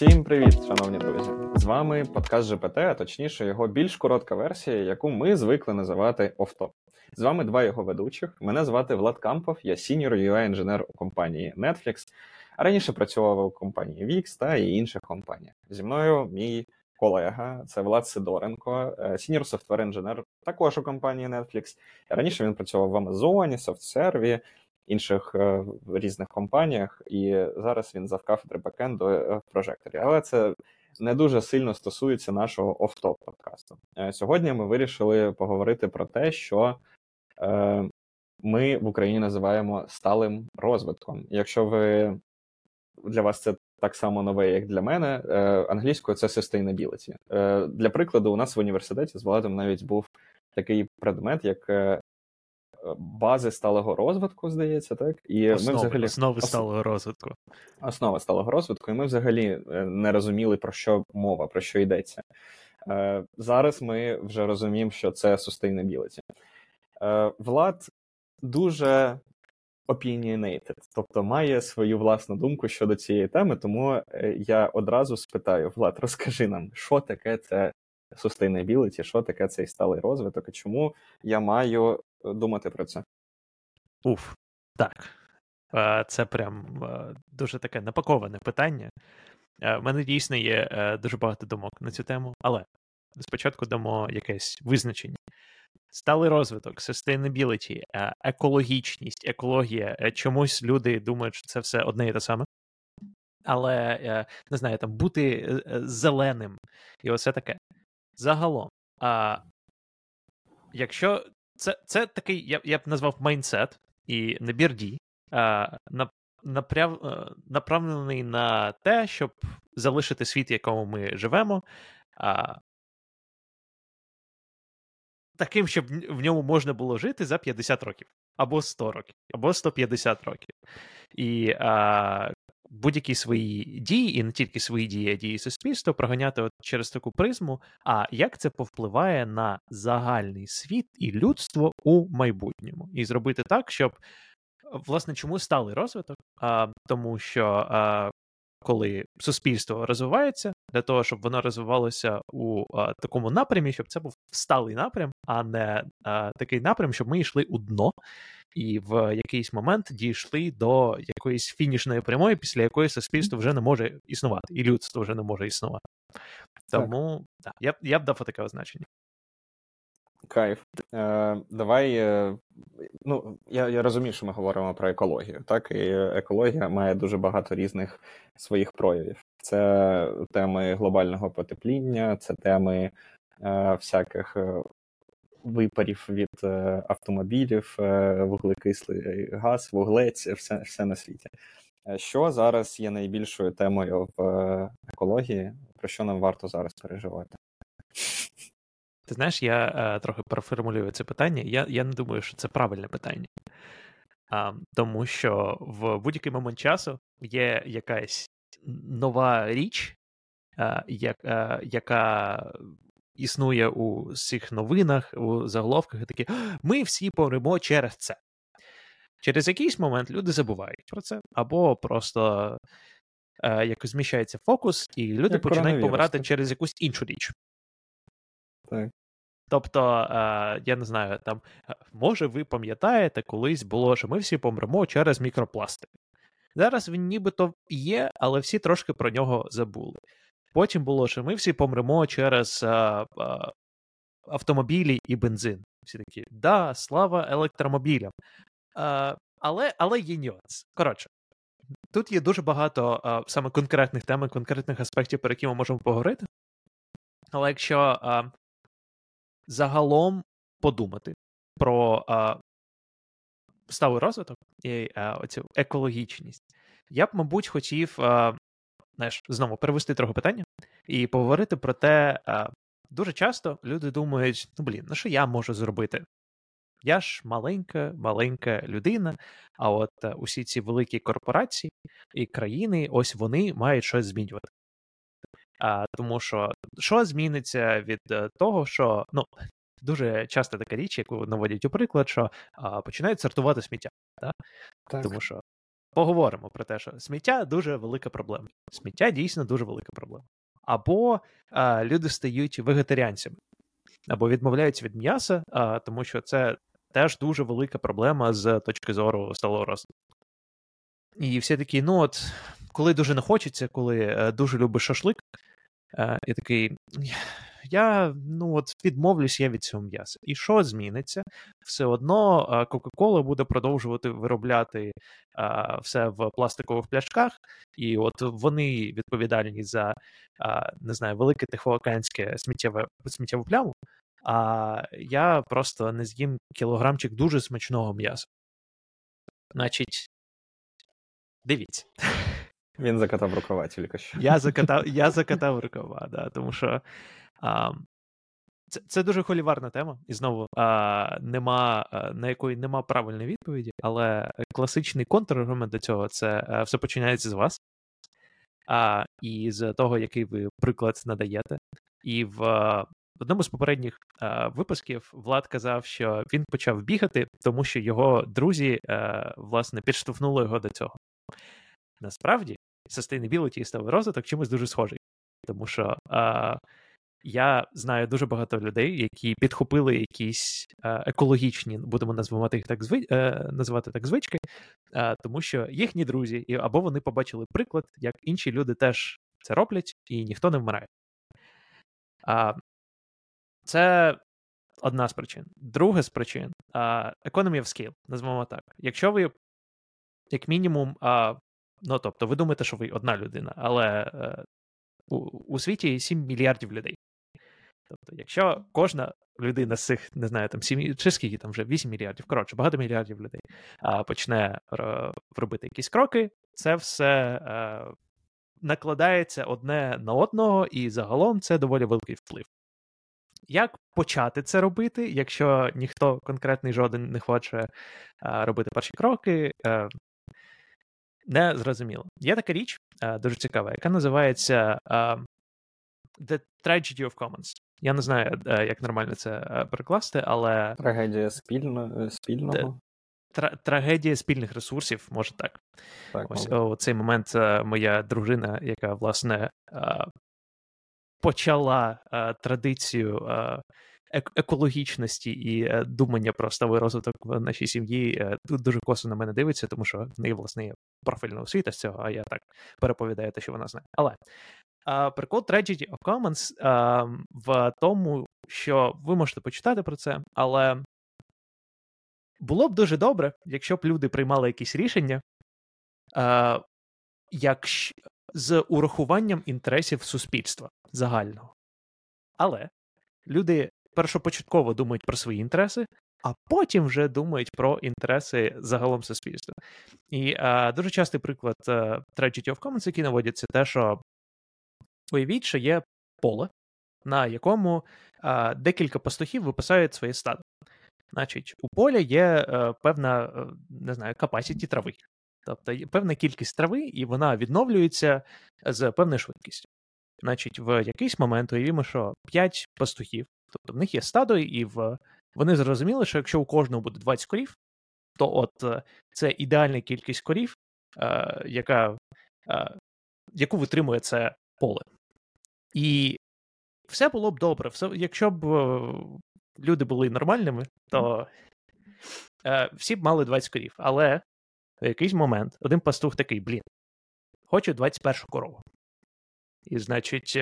Всім привіт, шановні друзі! З вами подкаст ЖПТ, а точніше, його більш коротка версія, яку ми звикли називати Офтоп. З вами два його ведучих. Мене звати Влад Кампов, я senior UI інженер у компанії Netflix, а раніше працював у компанії Wix та і інших компаніях. Зі мною мій колега, це Влад Сидоренко, senior software інженер також у компанії Netflix. Раніше він працював в Амазоні, SoftServe, інших е, різних компаніях, і зараз він завкафедри бекенду в прожекторі. Але це не дуже сильно стосується нашого офтоп подкасту. Е, сьогодні ми вирішили поговорити про те, що е, ми в Україні називаємо сталим розвитком. Якщо ви для вас це так само нове, як для мене, англійською це sustainability. Е, Для прикладу, у нас в університеті з Владом навіть був такий предмет, як бази сталого розвитку, здається, так? І основи, ми взагалі основи сталого розвитку. Основа сталого розвитку, і ми взагалі е, не розуміли, про що мова, про що йдеться. Е, зараз ми вже розуміємо, що це sustainability. Е, Влад дуже opinionated, тобто має свою власну думку щодо цієї теми, тому я одразу спитаю: Влад, розкажи нам, що таке це sustainability, що таке цей сталий розвиток, і чому я маю думати про це? Уф, так. Це прям дуже таке напаковане питання. У мене дійсно є дуже багато думок на цю тему, але спочатку дамо якесь визначення. Сталий розвиток, sustainability, екологічність, екологія. Е, чомусь люди думають, що це все одне і те саме. Але е, не знаю, там бути е, зеленим і оце таке. Загалом, якщо це це такий, я я б назвав майнсет і набір дій, а, напряв, е, направлений на те, щоб залишити світ, в якому ми живемо, а, таким, щоб в ньому можна було жити за 50 років, або 100 років, або 150 років. І а, будь-які свої дії, і не тільки свої дії, а дії суспільства проганяти от через таку призму. А як це повпливає на загальний світ і людство у майбутньому, і зробити так, щоб власне чому сталий розвиток? А, Тому що а, коли суспільство розвивається, для того, щоб воно розвивалося у а, такому напрямі, щоб це був сталий напрям, а не а, такий напрям, щоб ми йшли у дно і в якийсь момент дійшли до якоїсь фінішної прямої, після якої суспільство вже не може існувати, і людство вже не може існувати. Тому так, я, я б дав таке означення. Кайф. Е, Давай. Е, ну, я я розумію, що ми говоримо про екологію. Так, і екологія має дуже багато різних своїх проявів. Це теми глобального потепління, це теми е, всяких е, випарів від е, автомобілів, е, вуглекислий газ, вуглець, все, все на світі. Е, що зараз є найбільшою темою в екології, про що нам варто зараз переживати? Ти знаєш, я е, трохи переформулюю це питання. Я я не думаю, що це правильне питання. А, Тому що в будь-який момент часу є якась нова річ, а, як, а, яка існує у цих новинах, у заголовках, і такі ми всі помремо через це. Через якийсь момент люди забувають про це, або просто е, якось зміщається фокус, і люди Як починають помирати так. через якусь іншу річ. Так. Тобто, е, я не знаю, там, е, може, ви пам'ятаєте, колись було, що ми всі помремо через мікропластик. Зараз він нібито є, але всі трошки про нього забули. Потім було, що ми всі помремо через а, а, автомобілі і бензин. Всі такі, да, слава електромобілям. А, Але але є нюанс. Коротше, тут є дуже багато а, саме конкретних тем, конкретних аспектів, про які ми можемо поговорити. Але якщо а, загалом подумати про а, сталий розвиток і а, оцю екологічність, я б, мабуть, хотів а, знаєш, знову перевести трохи питання і поговорити про те, дуже часто люди думають: ну блін, ну що я можу зробити? Я ж маленька, маленька людина, а от усі ці великі корпорації і країни, ось вони мають щось змінювати. А, Тому що що зміниться від е, того, що ну, дуже часто така річ, яку наводять у приклад, що а, починають сортувати сміття. Да? Так. Тому що поговоримо про те, що сміття дуже велика проблема. Сміття дійсно дуже велика проблема. Або а, люди стають вегетаріанцями, або відмовляються від м'яса, а, тому що це теж дуже велика проблема з точки зору сталого росту. І всі такі, ну от, коли дуже не хочеться, коли е, дуже любиш шашлик, і такий. Я ну от відмовлюсь я від цього м'яса. І що зміниться? Все одно Кока-Кола буде продовжувати виробляти а, все в пластикових пляшках, і от вони відповідальні за а, не знаю, велике тихоокеанське сміттєве сміттєву пляму. А я просто не з'їм кілограмчик дуже смачного м'яса. Значить, дивіться. Він закатав рукава тільки що. Я закатав я закатав рукава, да, тому що а, це це дуже холіварна тема, і знову а, нема, на якої нема правильної відповіді, але класичний контраргумент до цього це а, все починається з вас, а, і з того, який ви приклад надаєте. І в в одному з попередніх а, випусків Влад казав, що він почав бігати, тому що його друзі а, власне підштовхнули його до цього. Насправді, sustainability і сталий розвиток чимось дуже схожий, тому що а, я знаю дуже багато людей, які підхопили якісь а, екологічні, будемо називати їх так зви, е, називати так звички, а, тому що їхні друзі, і, або вони побачили приклад, як інші люди теж це роблять, і ніхто не вмирає. А, Це одна з причин. Друга з причин uh, economy of scale, назвемо так. Якщо ви, як мінімум, uh, ну тобто, ви думаєте, що ви одна людина, але uh, у, у світі 7 мільярдів людей. Тобто, якщо кожна людина з цих, не знаю, там 7, чи скільки там вже 8 мільярдів, коротше, багато мільярдів людей, uh, почне робити якісь кроки, це все uh, накладається одне на одного, і загалом це доволі великий вплив. Як почати це робити, якщо ніхто конкретний жоден не хоче а, робити перші кроки? А, не зрозуміло. Є така річ, дуже цікава, яка називається The Tragedy of Commons. Я не знаю, як нормально це перекласти, але. Трагедія спільно, е, спільного. Трагедія спільних ресурсів, може так. так Ось у цей момент моя дружина, яка, власне, почала традицію екологічності і е, думання про сталий розвиток в нашій сім'ї, е, тут дуже косо на мене дивиться, тому що в неї власне є профільна освіта з цього, а я так переповідаю те, що вона знає. Але а, прикол Tragedy of Commons а, в тому, що ви можете почитати про це, але було б дуже добре, якщо б люди приймали якісь рішення, а, якщо з урахуванням інтересів суспільства загального. Але люди першопочатково думають про свої інтереси, а потім вже думають про інтереси загалом суспільства. І а, дуже частий приклад е, Tragedy of Commons, який наводять, те, що уявіть, що є поле, на якому а, декілька пастухів виписають своє стадо. Значить, у поля є е, певна, е, не знаю, capacity трави. Тобто є певна кількість трави, і вона відновлюється з певною швидкістю. Значить, в якийсь момент уявімо, що 5 пастухів, тобто в них є стадо, і в... вони зрозуміли, що якщо у кожного буде 20 корів, то от е, це ідеальна кількість корів, е, яка, е, яку витримує це поле. І все було б добре. Все, Якщо б е, люди були нормальними, то е, всі б мали 20 корів. Але в якийсь момент один пастух такий: блін, хочу 21 корову. І, значить,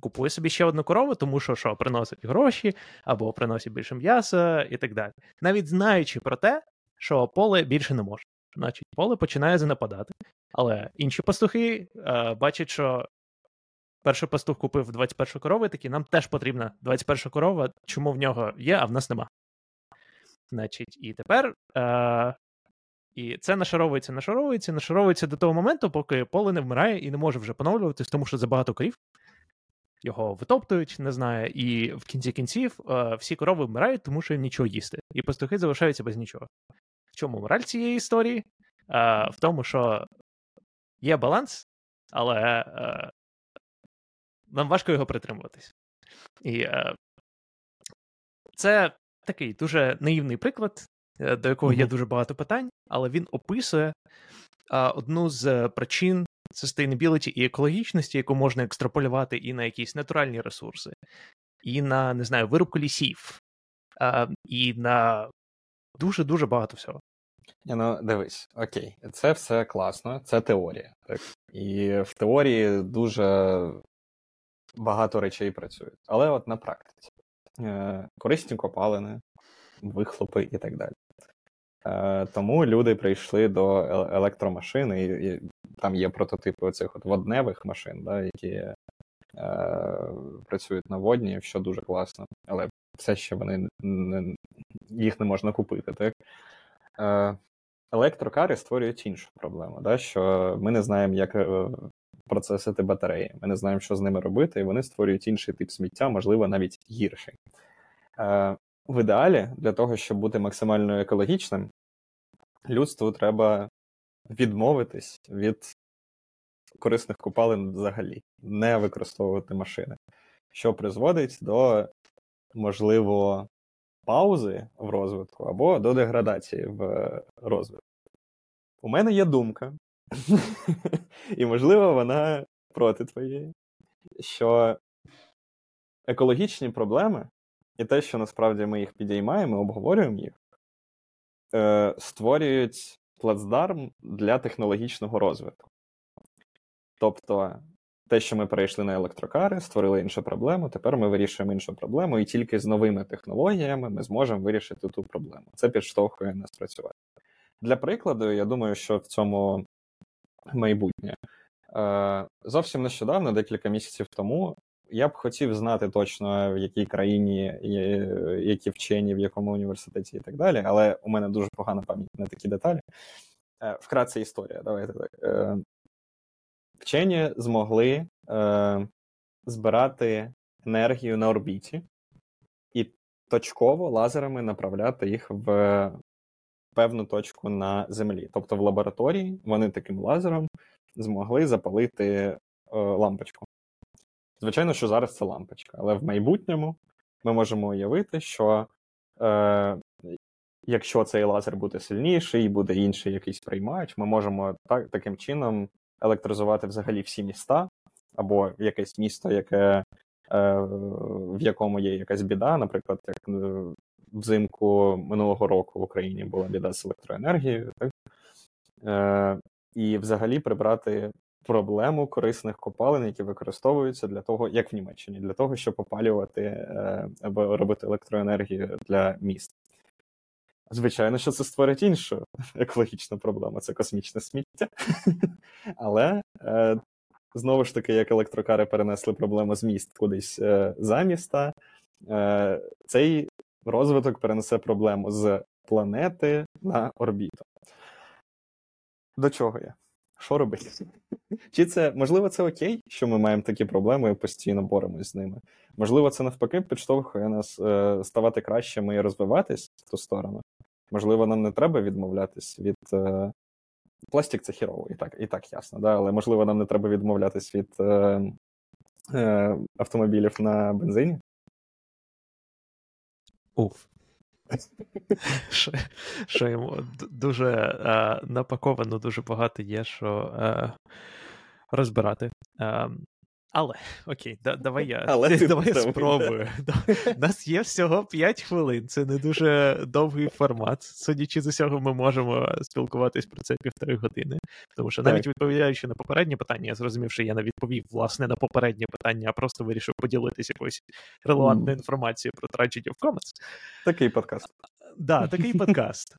купує собі ще одну корову, тому що що, приносить гроші, або приносить більше м'яса і так далі. Навіть знаючи про те, що поле більше не може. Значить, поле починає занападати. Але інші пастухи е, бачать, що перший пастух купив 21 корову, і такі, нам теж потрібна 21 корова, чому в нього є, а в нас нема. Значить, і тепер е, і це нашаровується, нашаровується, нашаровується до того моменту, поки поле не вмирає і не може вже поновлюватись, тому що забагато корів. Його витоптують, не знаю, і в кінці кінців е, всі корови вмирають, тому що нічого їсти. І пастухи залишаються без нічого. В чому мораль цієї історії? Е, в тому, що є баланс, але е, нам важко його притримуватись. І це такий дуже наївний приклад, до якого є дуже багато питань, але він описує одну з причин sustainability і екологічності, яку можна екстраполювати і на якісь натуральні ресурси, і на, не знаю, вирубку лісів, і на дуже-дуже багато всього. Ну, дивись, окей, це все класно, це теорія. Так? І в теорії дуже багато речей працюють. Але от на практиці е, корисні копалини, вихлопи і так далі. Е, тому люди прийшли до електромашин, і, і там є прототипи оцих от водневих машин, да, які е, працюють на водні, що дуже класно, але все ще вони не, їх не можна купити. так? Е, Електрокари створюють іншу проблему, да, що ми не знаємо, як е, процесити батареї, ми не знаємо, що з ними робити, і вони створюють інший тип сміття, можливо, навіть гірший. Е, В ідеалі, для того, щоб бути максимально екологічним, людству треба відмовитись від корисних купалин взагалі, не використовувати машини, що призводить до, можливо, паузи в розвитку або до деградації в розвитку. У мене є думка, і, можливо, вона проти твоєї, що екологічні проблеми і те, що насправді ми їх підіймаємо, обговорюємо їх, е, створюють плацдарм для технологічного розвитку. Тобто, те, що ми перейшли на електрокари, створили іншу проблему, тепер ми вирішуємо іншу проблему, і тільки з новими технологіями ми зможемо вирішити ту проблему. Це підштовхує нас працювати. Для прикладу, я думаю, що в цьому майбутнє. Е, зовсім нещодавно, декілька місяців тому, я б хотів знати точно, в якій країні, які вчені, в якому університеті і так далі, але у мене дуже погана пам'ять на такі деталі. Е, вкратце історія. Давайте так. Е, вчені змогли збирати енергію на орбіті і точково лазерами направляти їх в певну точку на землі. Тобто в лабораторії вони таким лазером змогли запалити е, лампочку. Звичайно, що зараз це лампочка, але в майбутньому ми можемо уявити, що е, якщо цей лазер буде сильніший буде інший якийсь приймач, ми можемо так, таким чином електризувати взагалі всі міста або якесь місто, яке, е, в якому є якась біда, наприклад, як е, взимку минулого року в Україні була біда з електроенергією, так? Е, і взагалі прибрати проблему корисних копалин, які використовуються для того, як в Німеччині, для того, щоб опалювати е, або робити електроенергію для міст. Звичайно, що це створить іншу екологічну проблему це космічне сміття. Але е, знову ж таки, як електрокари перенесли проблему з міст кудись е, за міста, цей розвиток перенесе проблему з планети на орбіту. До чого я? Що робити? Чи це можливо це окей, що ми маємо такі проблеми і постійно боремось з ними? Можливо, це навпаки підштовхує нас е, ставати кращими і розвиватись в ту сторону. Можливо, нам не треба відмовлятись від. Е, пластик це хірово, і так і так ясно, да? але можливо, нам не треба відмовлятись від е, е, автомобілів на бензині. Уф. Що, що йому дуже е, напаковано, дуже багато є, що е, розбирати. Е, але окей, да, давай я Але ти давай я спробую. У нас є всього 5 хвилин. Це не дуже довгий формат. Судячи з усього, ми можемо спілкуватись про це півтори години. Тому що навіть відповідаючи на попереднє питання, я зрозумів, що я не відповів власне на попереднє питання, а просто вирішив поділитися якоюсь релевантною інформацією про Tragedy of Commons. Такий подкаст. Да, такий подкаст.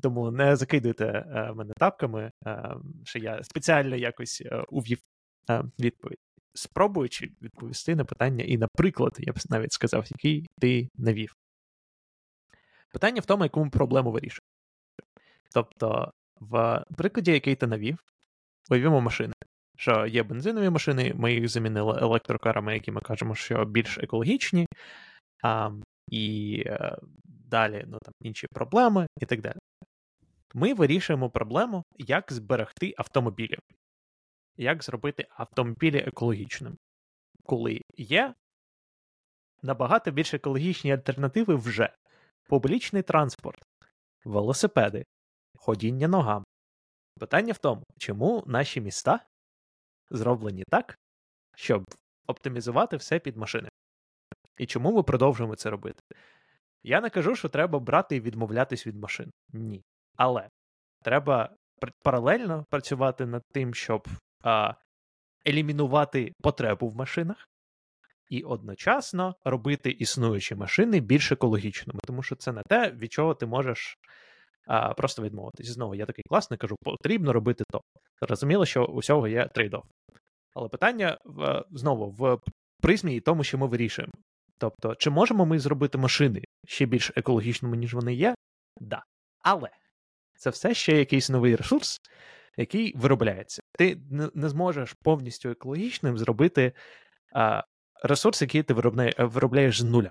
Тому не закидуйте е, мене тапками, що я спеціально якось е, увів відповідь спробуючи відповісти на питання, і, наприклад, я б навіть сказав, який ти навів. Питання в тому, яку ми проблему вирішуємо. Тобто, в прикладі, який ти навів, уявімо машини. Що є бензинові машини, ми їх замінили електрокарами, які ми кажемо, що більш екологічні, а, і а, е, далі ну, там, інші проблеми і так далі. Ми вирішуємо проблему, як зберегти автомобілі як зробити автомобілі екологічним, коли є набагато більш екологічні альтернативи вже публічний транспорт, велосипеди, ходіння ногами, Питання в тому, чому наші міста зроблені так, щоб оптимізувати все під машини. І чому ми продовжуємо це робити? Я не кажу, що треба брати і відмовлятись від машин. Ні. Але треба паралельно працювати над тим, щоб а, елімінувати потребу в машинах, і одночасно робити існуючі машини більш екологічними, тому що це не те, від чого ти можеш а, просто відмовитись. Знову я такий класний кажу, потрібно робити то. Розуміло, що у всього є трейд-офф. Але питання в, знову в призмі і тому, що ми вирішуємо. Тобто, чи можемо ми зробити машини ще більш екологічними, ніж вони є? Да. Але це все ще якийсь новий ресурс, який виробляється. Ти не зможеш повністю екологічним зробити а, ресурс, який ти виробляєш з нуля.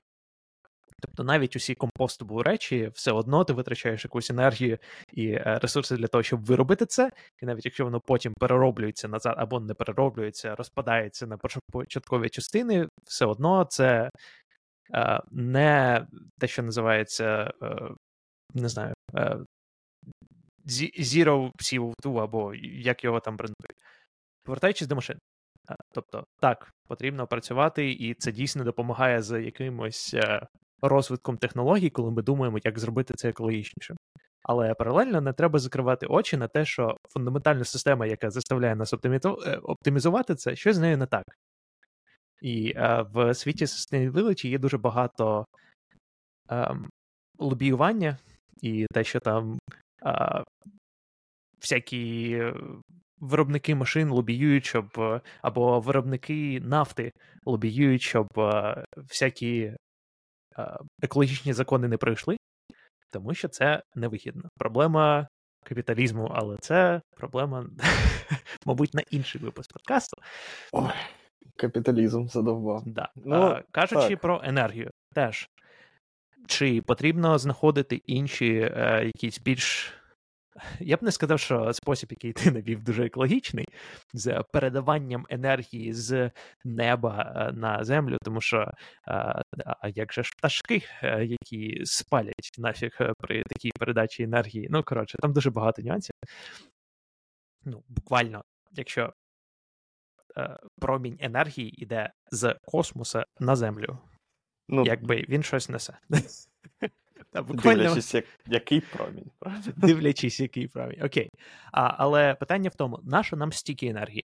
Тобто навіть усі компостабл речі, все одно ти витрачаєш якусь енергію і е, ресурси для того, щоб виробити це. І навіть якщо воно потім перероблюється назад або не перероблюється, розпадається на початкові частини, все одно це е, не те, що називається, е, не знаю, е, Zero CO2, або як його там брендують. Повертаючись до машин. Тобто, так, потрібно працювати, і це дійсно допомагає з якимось е, розвитком технологій, коли ми думаємо, як зробити це екологічнішим. Але паралельно не треба закривати очі на те, що фундаментальна система, яка заставляє нас е, оптимізувати це, що з нею не так. І е, в світі sustainability є дуже багато ем, лобіювання, і те, що там а, всякі виробники машин лобіюють, щоб або виробники нафти лобіюють, щоб всякі екологічні закони не пройшли, тому що це невигідно. Проблема капіталізму, але це проблема, мабуть, на інший випуск подкасту. Ой, Капіталізм задовбав. Да. Ну, а, Кажучи так. про енергію, теж. Чи потрібно знаходити інші е, якісь більш я б не сказав, що спосіб, який ти навів, дуже екологічний, з передаванням енергії з неба е, на землю, тому що а як же ж пташки, е, які спалять нафіг е, при такій передачі енергії. Ну, коротше, там дуже багато нюансів. Ну, буквально, якщо е, промінь енергії йде з космоса на землю, ну, якби він щось несе. Та, буквально... Дивлячись, як, який промінь. Дивлячись, який промінь. Окей. А, Але питання в тому, нащо нам стільки енергії?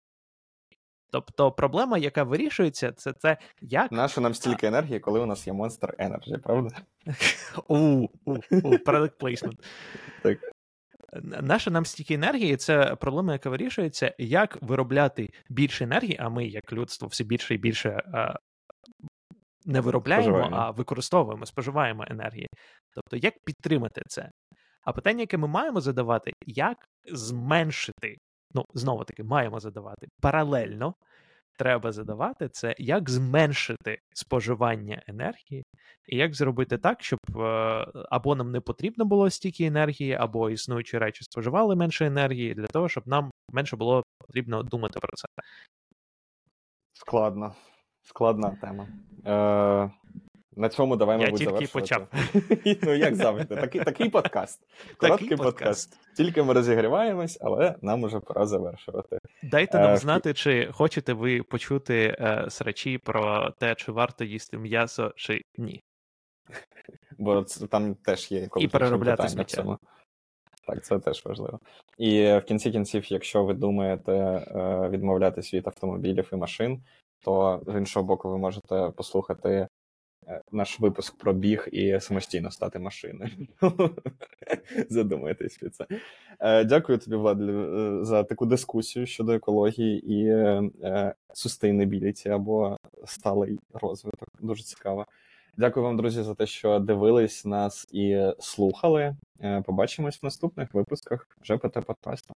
Тобто проблема, яка вирішується, це це як. Нащо нам стільки енергії, коли у нас є Monster Energy, правда? У, product placement. Так. Наша нам стільки енергії, це проблема, яка вирішується, як виробляти більше енергії, а ми, як людство, все більше і більше не виробляємо, а використовуємо, споживаємо енергії. Тобто, як підтримати це? А питання, яке ми маємо задавати, як зменшити, ну, знову таки, маємо задавати паралельно. Треба задавати це, як зменшити споживання енергії, і як зробити так, щоб е, або нам не потрібно було стільки енергії, або існуючі речі споживали менше енергії, для того, щоб нам менше було потрібно думати про це. Складно. Складна тема. Е, На цьому давай, мабуть, Я тільки почав. Ну, як завжди, такий такий подкаст. Короткий такий подкаст. подкаст. Тільки ми розігріваємось, але нам уже пора завершувати. Дайте нам е, знати, чи хочете ви почути е, срачі про те, чи варто їсти м'ясо, чи ні. Бо це, там теж є І переробляти сміття. Так, це теж важливо. І в кінці кінців, якщо ви думаєте е, відмовлятись від автомобілів і машин, то з іншого боку, ви можете послухати е, наш випуск про біг і самостійно стати машиною. Задумайтесь від це. Е, дякую тобі, Влад, е, за таку дискусію щодо екології і sustainability або сталий розвиток. Дуже цікаво. Дякую вам, друзі, за те, що дивились нас і слухали. Побачимось в наступних випусках вже те подкасту.